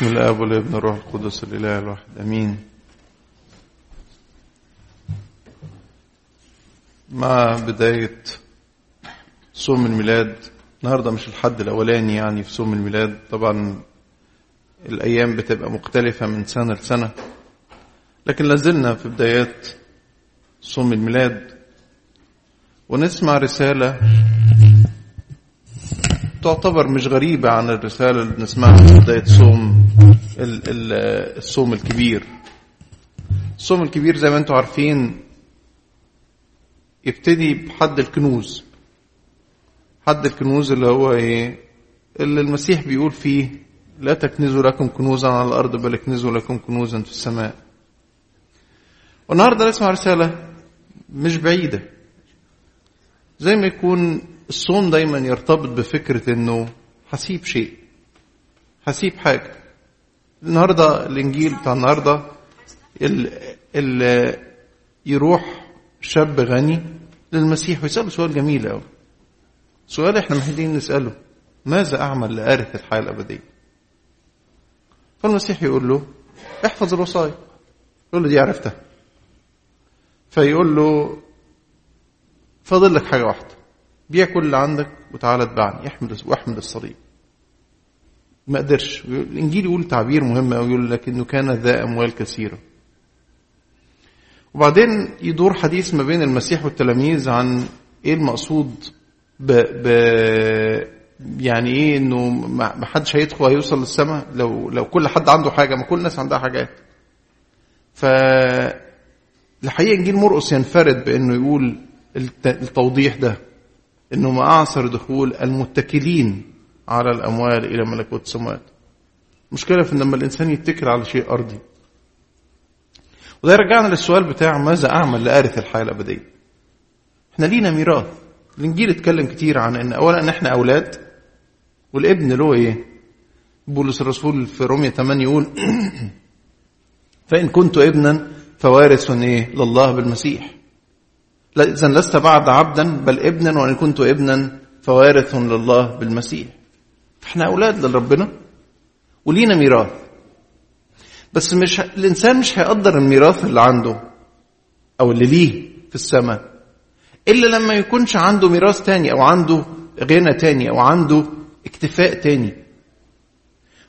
بسم الله والابن الروح القدس الإله الواحد آمين. مع بداية صوم الميلاد النهاردة مش الحد الأولاني يعني في صوم الميلاد. طبعا الأيام بتبقى مختلفة من سنة لسنة لكن لازلنا في بدايات صوم الميلاد. ونسمع رسالة تعتبر مش غريبة عن الرسالة اللي بنسمعها في بداية صوم الصوم الكبير. الصوم الكبير زي ما أنتم عارفين يبتدي بحد الكنوز. حد الكنوز اللي هو إيه؟ اللي المسيح بيقول فيه لا تكنزوا لكم كنوزا على الأرض بل اكنزوا لكم كنوزا في السماء. والنهاردة نسمع رسالة مش بعيدة. زي ما يكون الصوم دايما يرتبط بفكرة إنه هسيب شيء هسيب حاجة. النهارده الإنجيل بتاع النهارده اللي يروح شاب غني للمسيح ويسأله سؤال جميل قوي سؤال إحنا محتاجين نسأله ماذا أعمل لأرث الحياة الأبدية؟ فالمسيح يقول له احفظ الوصايا. يقول له دي عرفتها. فيقول له فاضل لك حاجة واحدة. بيع كل اللي عندك وتعالى اتبعني احمد واحمد الصليب. ما قدرش. الإنجيل يقول تعبير مهم قوي يقول لك إنه كان ذا أموال كثيرة. وبعدين يدور حديث ما بين المسيح والتلاميذ عن إيه المقصود ب, ب يعني إيه إنه ما حدش هيدخل هيوصل للسماء لو لو كل حد عنده حاجة ما كل الناس عندها حاجات. ف الحقيقة إنجيل مرقس ينفرد بإنه يقول التوضيح ده. إنه ما اعصر دخول المتكلين على الأموال إلى ملكوت السماوات المشكلة في لما الإنسان يتكل على شيء أرضي. وده يرجعنا للسؤال بتاع ماذا أعمل لأرث الحياة الأبدية؟ إحنا لينا ميراث. الإنجيل اتكلم كتير عن أن أولا أن إحنا أولاد والابن له إيه؟ بولس الرسول في رومية 8 يقول فإن كنت ابنا فوارث إيه؟ لله بالمسيح. إذا لست بعد عبدا بل ابنا وإن كنت ابنا فوارث لله بالمسيح. فاحنا أولاد لربنا ولينا ميراث. بس مش الإنسان مش هيقدر الميراث اللي عنده أو اللي ليه في السماء إلا لما يكونش عنده ميراث تاني أو عنده غنى تاني أو عنده اكتفاء تاني.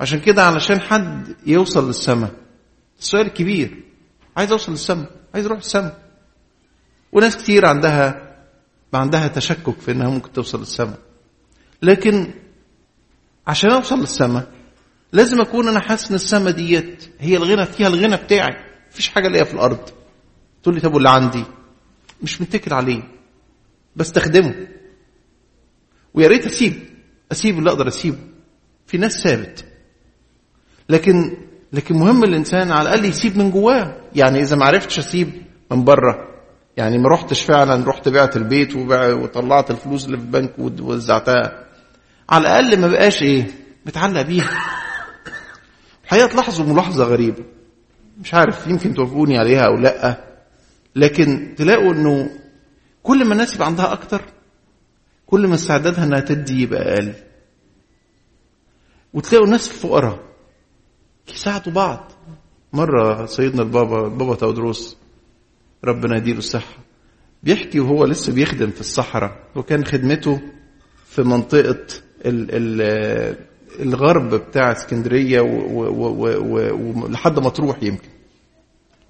عشان كده علشان حد يوصل للسماء. السؤال كبير. عايز أوصل للسماء؟ عايز أروح السماء؟ وناس كتير عندها عندها تشكك في إنها ممكن توصل للسماء. لكن عشان أوصل للسماء لازم أكون أنا حاسس إن السما ديت هي الغنى فيها الغنى بتاعي. مفيش حاجة الاقيها في الأرض. تقول لي طب واللي عندي؟ مش متكل عليه. بستخدمه. ويا ريت اسيب اسيب اللي أقدر أسيبه. في ناس ثابت لكن لكن مهم الإنسان على الأقل يسيب من جواه. يعني إذا ما عرفتش أسيب من بره يعني ما رحتش فعلا رحت بعت البيت وطلعت الفلوس اللي في البنك ووزعتها. على الأقل ما بقاش إيه متعلق بيها. الحقيقة تلاحظوا ملاحظة غريبة. مش عارف يمكن توافقوني عليها أو لأ. لكن تلاقوا إنه كل ما الناس يبقى عندها أكتر كل ما استعدادها إنها تدي يبقى أقل. وتلاقوا الناس الفقراء يساعدوا بعض. مرة سيدنا البابا البابا تودروس ربنا يديله الصحة. بيحكي وهو لسه بيخدم في الصحراء وكان خدمته في منطقة ال ال الغرب بتاع اسكندرية ولحد ما تروح يمكن.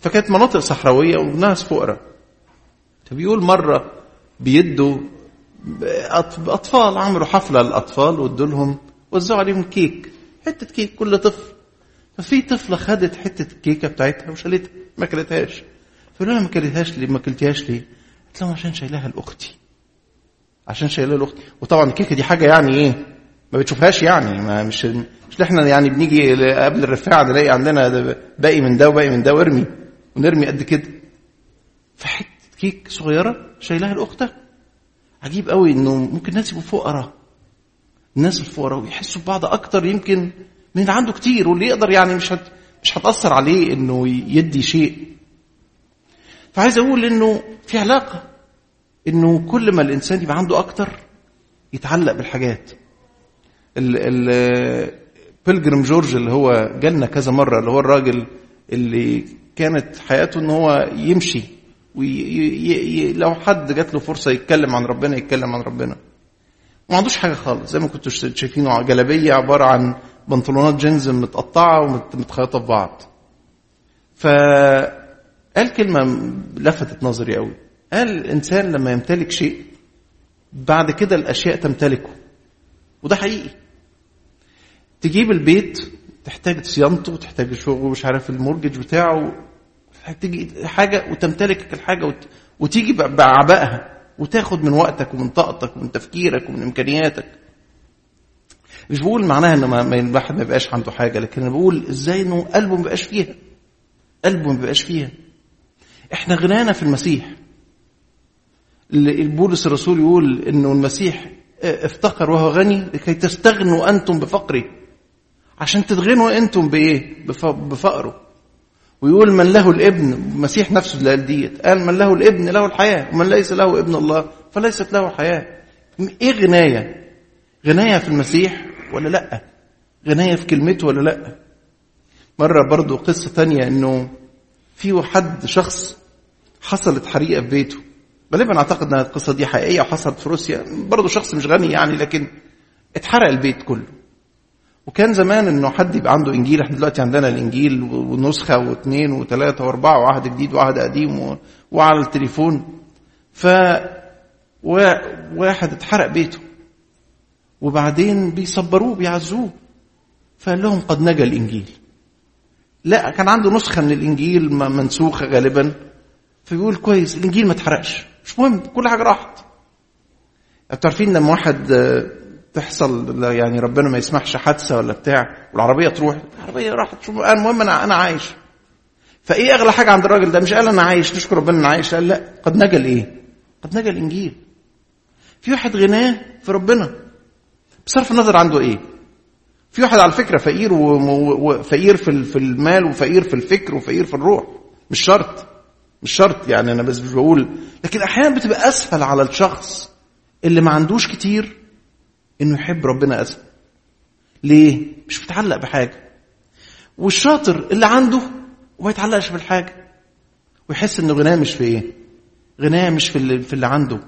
فكانت مناطق صحراوية وناس فقراء. فبيقول مرة بيدوا أطفال عملوا حفلة للأطفال وادوا لهم وزعوا عليهم كيك حتة كيك كل طفل. ففي طفلة خدت حتة الكيكة بتاعتها وشالتها ما كلتهاش فقالوا لها ما كلتهاش ليه ما كلتهاش ليه؟ قلت لهم عشان شايلها لأختي. عشان شايلها لأختي. وطبعا الكيكة دي حاجة يعني إيه؟ ما بتشوفهاش يعني ما مش مش إحنا يعني بنيجي قبل الرفاعة نلاقي عندنا باقي من ده وباقي من ده وارمي. ونرمي قد كده. فحتة كيك صغيرة شايلها لاختها عجيب قوي إنه ممكن الناس يبقوا فقراء. الناس الفقراء ويحسوا ببعض أكتر يمكن من اللي عنده كتير واللي يقدر يعني مش هت مش هتأثر عليه إنه يدي شيء. فعايز أقول إنه في علاقة إنه كل ما الإنسان يبقى عنده أكتر يتعلق بالحاجات. ال بيلجرم جورج اللي هو جالنا كذا مرة اللي هو الراجل اللي كانت حياته إن هو يمشي ولو حد جات له فرصة يتكلم عن ربنا يتكلم عن ربنا. ما عندوش حاجة خالص زي ما كنتوا شايفينه جلابية عبارة عن بنطلونات جينز متقطعة ومتخيطة في بعض. فقال كلمة لفتت نظري قوي. قال الإنسان لما يمتلك شيء بعد كده الأشياء تمتلكه. وده حقيقي. تجيب البيت تحتاج صيانته وتحتاج شغل مش عارف المورجج بتاعه تيجي حاجة وتمتلك الحاجة وت... وتيجي بعبائها وتاخد من وقتك ومن طاقتك ومن تفكيرك ومن إمكانياتك. مش بقول معناها ان ما الواحد ما يبقاش عنده حاجة لكن أنا بقول إزاي إنه قلبه ما بيبقاش فيها. قلبه ما بيبقاش فيها. إحنا غنانا في المسيح. بولس الرسول يقول إنه المسيح افتقر وهو غني لكي تستغنوا أنتم بفقره عشان تتغنوا أنتم بإيه؟ بفقره. ويقول من له الابن المسيح نفسه اللي قال ديت قال من له الابن له الحياة ومن ليس له ابن الله فليست له حياة. إيه غناية؟ غناية في المسيح ولا لأ؟ غناية في كلمته ولا لأ؟ مرة برضو قصة تانية إنه في حد شخص حصلت حريقة في بيته. غالبا أعتقد ان القصة دي حقيقية وحصلت في روسيا. برضه شخص مش غني يعني لكن اتحرق البيت كله. وكان زمان إنه حد يبقى عنده إنجيل. إحنا دلوقتي عندنا الإنجيل ونسخة واثنين وثلاثه وأربعة وعهد جديد وعهد قديم و... وعلى التليفون. ف واحد اتحرق بيته. وبعدين بيصبروه بيعزوه. فقال لهم قد نجا الإنجيل. لا كان عنده نسخة من الإنجيل منسوخة غالبا. فبيقول كويس الإنجيل ما اتحرقش. مش مهم كل حاجة راحت. أنتوا عارفين لما واحد تحصل يعني ربنا ما يسمحش حادثة ولا بتاع والعربية تروح العربية راحت. المهم أنا أنا عايش. فإيه أغلى حاجة عند الراجل ده؟ مش قال أنا عايش نشكر ربنا أنا عايش. قال لا قد نجا الإيه؟ قد نجا الإنجيل. في واحد غناه في ربنا. بصرف النظر عنده إيه؟ في واحد على فكرة فقير وفقير في في المال وفقير في الفكر وفقير في الروح. مش شرط. مش شرط يعني أنا بس مش بقول. لكن أحيانا بتبقى أسهل على الشخص اللي ما عندوش كتير إنه يحب ربنا أسهل. ليه؟ مش متعلق بحاجة. والشاطر اللي عنده وما يتعلقش بالحاجة. ويحس إن غناه مش في إيه؟ غناه مش في اللي, في اللي عنده.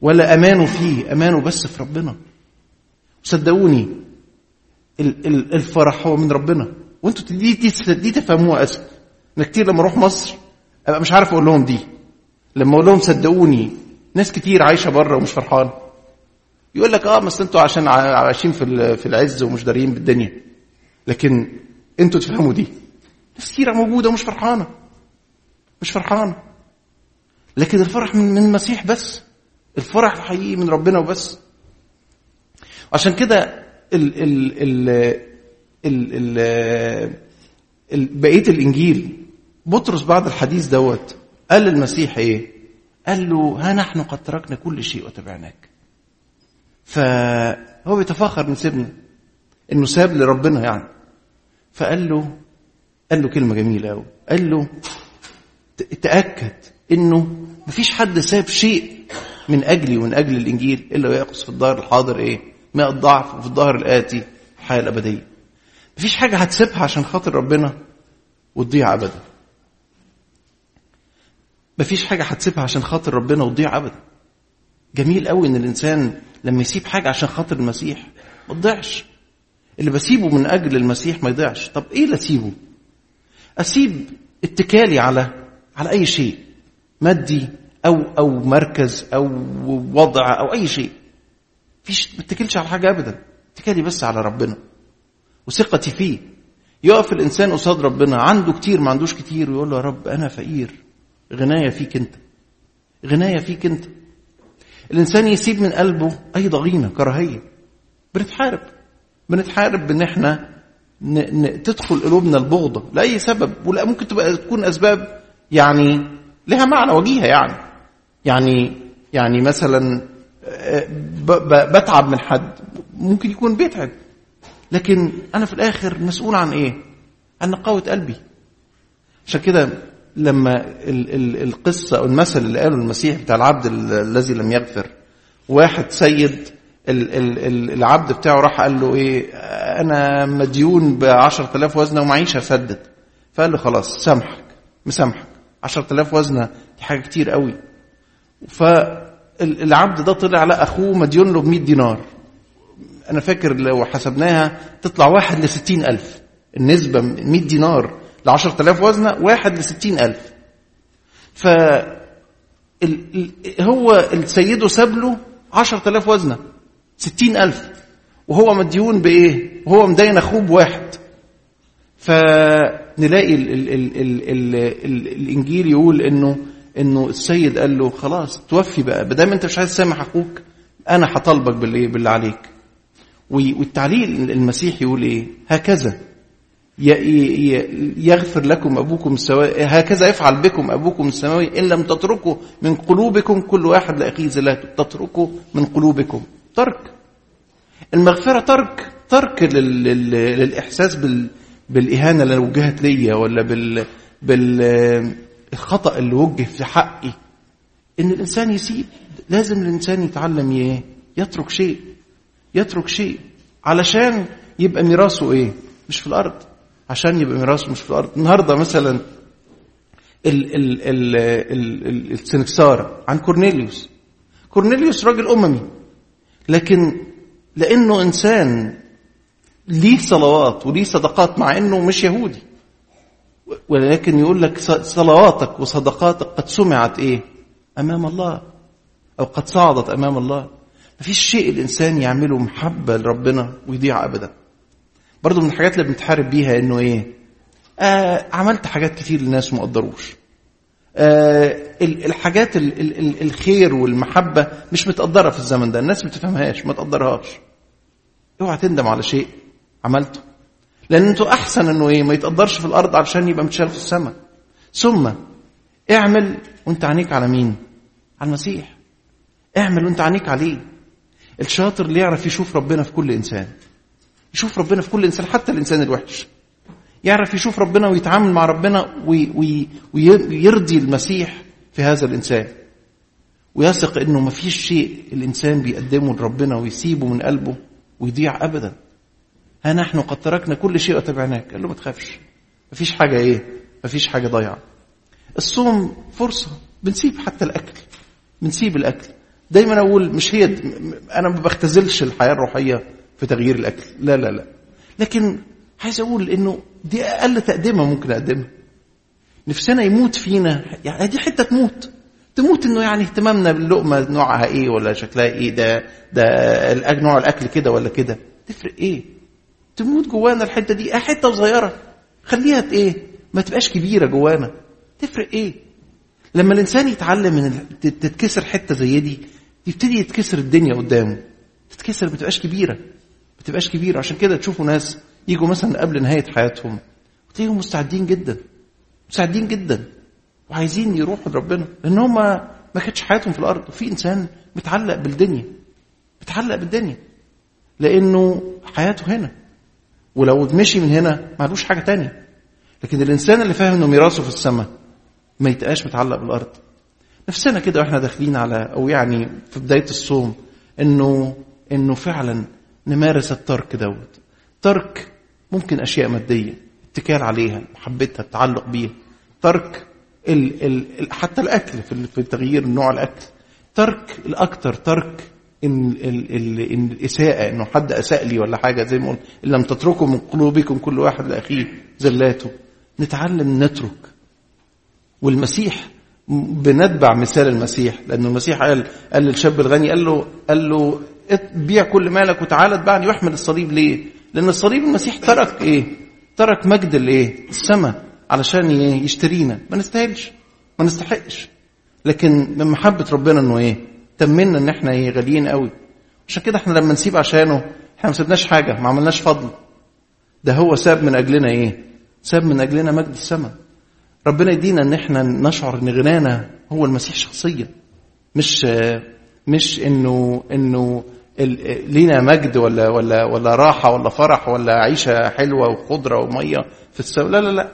ولا أمانه فيه أمانه بس في ربنا. صدقوني الفرح هو من ربنا. وانتوا دي, دي, تفهموها اسهل أنا كتير لما أروح مصر أبقى مش عارف أقول لهم دي. لما أقول لهم صدقوني ناس كتير عايشة بره ومش فرحان يقول لك آه بس أنتوا عشان عايشين في في العز ومش دارين بالدنيا. لكن أنتوا تفهموا دي. ناس كتير موجودة ومش فرحانة. مش فرحانة. لكن الفرح من من المسيح بس. الفرح الحقيقي من ربنا وبس. عشان كده ال ال ال ال ال ال بقية الإنجيل. بطرس بعد الحديث دوت قال للمسيح إيه؟ قال له ها نحن قد تركنا كل شيء وتبعناك فهو بيتفاخر من سيبنا إنه ساب لربنا يعني. فقال له قال له كلمة جميلة قوي قال له تأكد إنه مفيش حد ساب شيء من أجلي ومن أجل الإنجيل إلا ويأخذ في الظهر الحاضر إيه؟ ماء الضعف وفي الظهر الآتي الحياة الأبدية. مفيش حاجة هتسيبها عشان خاطر ربنا وتضيع أبدا. مفيش حاجة هتسيبها عشان خاطر ربنا وتضيع أبدا. جميل قوي إن الإنسان لما يسيب حاجة عشان خاطر المسيح ما تضيعش. اللي بسيبه من أجل المسيح ما يضيعش. طب إيه اللي أسيبه؟ أسيب اتكالي على على أي شيء. مادي أو أو مركز أو وضع أو أي شيء. فيش ما اتكلش على حاجة ابدا. اتكالي بس على ربنا. وثقتي فيه. يقف الإنسان قصاد ربنا. عنده كتير ما عندوش كتير ويقول له يا رب أنا فقير. غناية فيك أنت. غناية فيك أنت. الإنسان يسيب من قلبه أي ضغينة كراهية. بنتحارب. بنتحارب بإن إحنا ن... ن... تدخل قلوبنا البغضة لأي سبب. ولا ممكن تبقى تكون أسباب يعني لها معنى وجيهة يعني. يعني يعني مثلا. بتعب من حد. ممكن يكون بيتعب. لكن أنا في الآخر مسؤول عن إيه؟ عن نقاوه قلبي. عشان كده لما ال ال القصة أو المثل اللي قاله المسيح بتاع العبد الذي لم يغفر واحد سيد ال ال ال العبد بتاعه راح قال له إيه؟ أنا مديون ب 10000 وزنة ومعيش اسدد فقال له خلاص سامحك مسامحك. 10000 وزنة دي حاجة كتير قوي. فالعبد ده طلع لقى أخوه مديون له ب 100 دينار. أنا فاكر لو حسبناها تطلع واحد ل 60000 النسبة من 100 دينار ل 10000 وزنة واحد ل 60000 ف هو السيده ساب له 10000 وزنة 60000 وهو مديون بإيه؟ وهو مدين أخوه بواحد. فنلاقي ال ال ال ال ال ال الإنجيل يقول إنه إنه السيد قال له خلاص توفي بقى ما دام أنت مش عايز تسامح أخوك أنا هطالبك باللي باللي عليك. والتعليل المسيح يقول إيه؟ هكذا. يغفر لكم أبوكم السماوي هكذا يفعل بكم أبوكم السماوي إن لم تتركوا من قلوبكم كل واحد لاخيه زلاته تتركوا من قلوبكم. ترك. المغفرة ترك. ترك لل- لل- للإحساس بال بالإهانة اللي وجهت ليا ولا بال بالخطا اللي وجه في حقي إن الإنسان يسيب لازم الإنسان يتعلم ي- يترك شيء يترك شيء علشان يبقى ميراثه إيه؟ مش في الأرض. عشان يبقى ميراثه مش في الأرض. النهارده مثلا ال ال ال ال ال السنكسار عن كورنيليوس. كورنيليوس راجل أممي. لكن لأنه إنسان ليه صلوات وليه صدقات مع إنه مش يهودي. ولكن يقول لك صلواتك وصدقاتك قد سمعت إيه؟ أمام الله. أو قد صعدت أمام الله. مفيش شيء الإنسان يعمله محبة لربنا ويضيع ابدا. برضو من الحاجات اللي بنتحارب بيها إنه إيه؟ آه عملت حاجات كتير للناس ما قدروش. آه ال- الحاجات ال- ال- ال- الخير والمحبة مش متقدرة في الزمن ده. الناس ما تفهمهاش ما تقدرهاش. اوعى تندم على شيء عملته. لأن أنتوا أحسن إنه إيه ما يتقدرش في الأرض علشان يبقى متشال في السماء. ثم اعمل وأنت عينيك على مين؟ على المسيح. اعمل وأنت عينيك عليه. الشاطر اللي يعرف يشوف ربنا في كل إنسان. يشوف ربنا في كل إنسان حتى الإنسان الوحش. يعرف يشوف ربنا ويتعامل مع ربنا وي وي ويرضي المسيح في هذا الإنسان. ويثق إنه ما فيش شيء الإنسان بيقدمه لربنا ويسيبه من قلبه ويضيع ابدا. ها نحن قد تركنا كل شيء وتبعناك قال له ما تخافش. ما فيش حاجة إيه؟ ما فيش حاجة ضايعة. الصوم فرصة. بنسيب حتى الأكل. بنسيب الأكل. دايما أقول مش هي أنا ما بختزلش الحياة الروحية في تغيير الأكل. لا لا لا. لكن عايز أقول إنه دي أقل تقدمة ممكن أقدمها. نفسنا يموت فينا. يعني دي حتة تموت. تموت إنه يعني اهتمامنا باللقمة نوعها إيه ولا شكلها إيه ده ده نوع الأكل كده ولا كده. تفرق إيه؟ تموت جوانا الحتة دي. آه حتة صغيرة. خليها إيه؟ ما تبقاش كبيرة جوانا. تفرق إيه؟ لما الإنسان يتعلم تت- تتكسر حتة زي دي يبتدي يتكسر الدنيا قدامه. تتكسر ما تبقاش كبيرة. ما تبقاش كبيرة. عشان كده تشوفوا ناس يجوا مثلا قبل نهاية حياتهم وتلاقيهم مستعدين جدا. مستعدين جدا. وعايزين يروحوا لربنا. لأن هم ما كانتش حياتهم في الأرض. وفي إنسان متعلق بالدنيا. متعلق بالدنيا. لأنه حياته هنا. ولو مشي من هنا ما عندوش حاجة تانية لكن الإنسان اللي فاهم إنه ميراثه في السماء ما يتبقاش متعلق بالأرض. نفسنا كده وإحنا داخلين على أو يعني في بداية الصوم إنه إنه فعلا نمارس الترك دوت. ترك ممكن أشياء مادية اتكال عليها محبتها التعلق بيها. ترك ال ال حتى الأكل في ال- في تغيير نوع الأكل. ترك الاكثر ترك إن ال ال إن الإساءة إنه حد أساء لي ولا حاجة زي ما قلت إن لم تتركوا من قلوبكم كل واحد لأخيه زلاته نتعلم نترك والمسيح بنتبع مثال المسيح لأن المسيح قال قال للشاب الغني قال له قال له بيع كل مالك وتعالى اتبعني واحمل الصليب ليه؟ لأن الصليب المسيح ترك إيه؟ ترك مجد الإيه؟ السماء علشان يشترينا ما نستاهلش ما نستحقش لكن من محبة ربنا إنه إيه؟ تمنا إن إحنا إيه غاليين قوي. عشان كده إحنا لما نسيب عشانه إحنا ما سيبناش حاجة ما عملناش فضل. ده هو ساب من أجلنا إيه؟ ساب من أجلنا مجد السماء. ربنا يدينا إن إحنا نشعر إن غنانا هو المسيح شخصيا. مش مش إنه إنه لينا مجد ولا ولا ولا راحة ولا فرح ولا عيشة حلوة وخضره ومية في السماء. لا لا لا.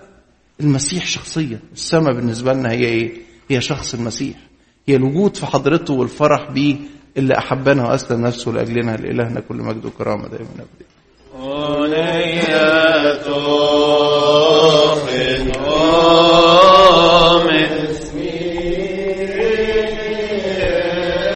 المسيح شخصيا. السماء بالنسبة لنا هي إيه؟ هي شخص المسيح. هي الوجود في حضرته والفرح به اللي أحبنا وأسلم نفسه لأجلنا لإلهنا كل مجد وكرامة دائما أبدا.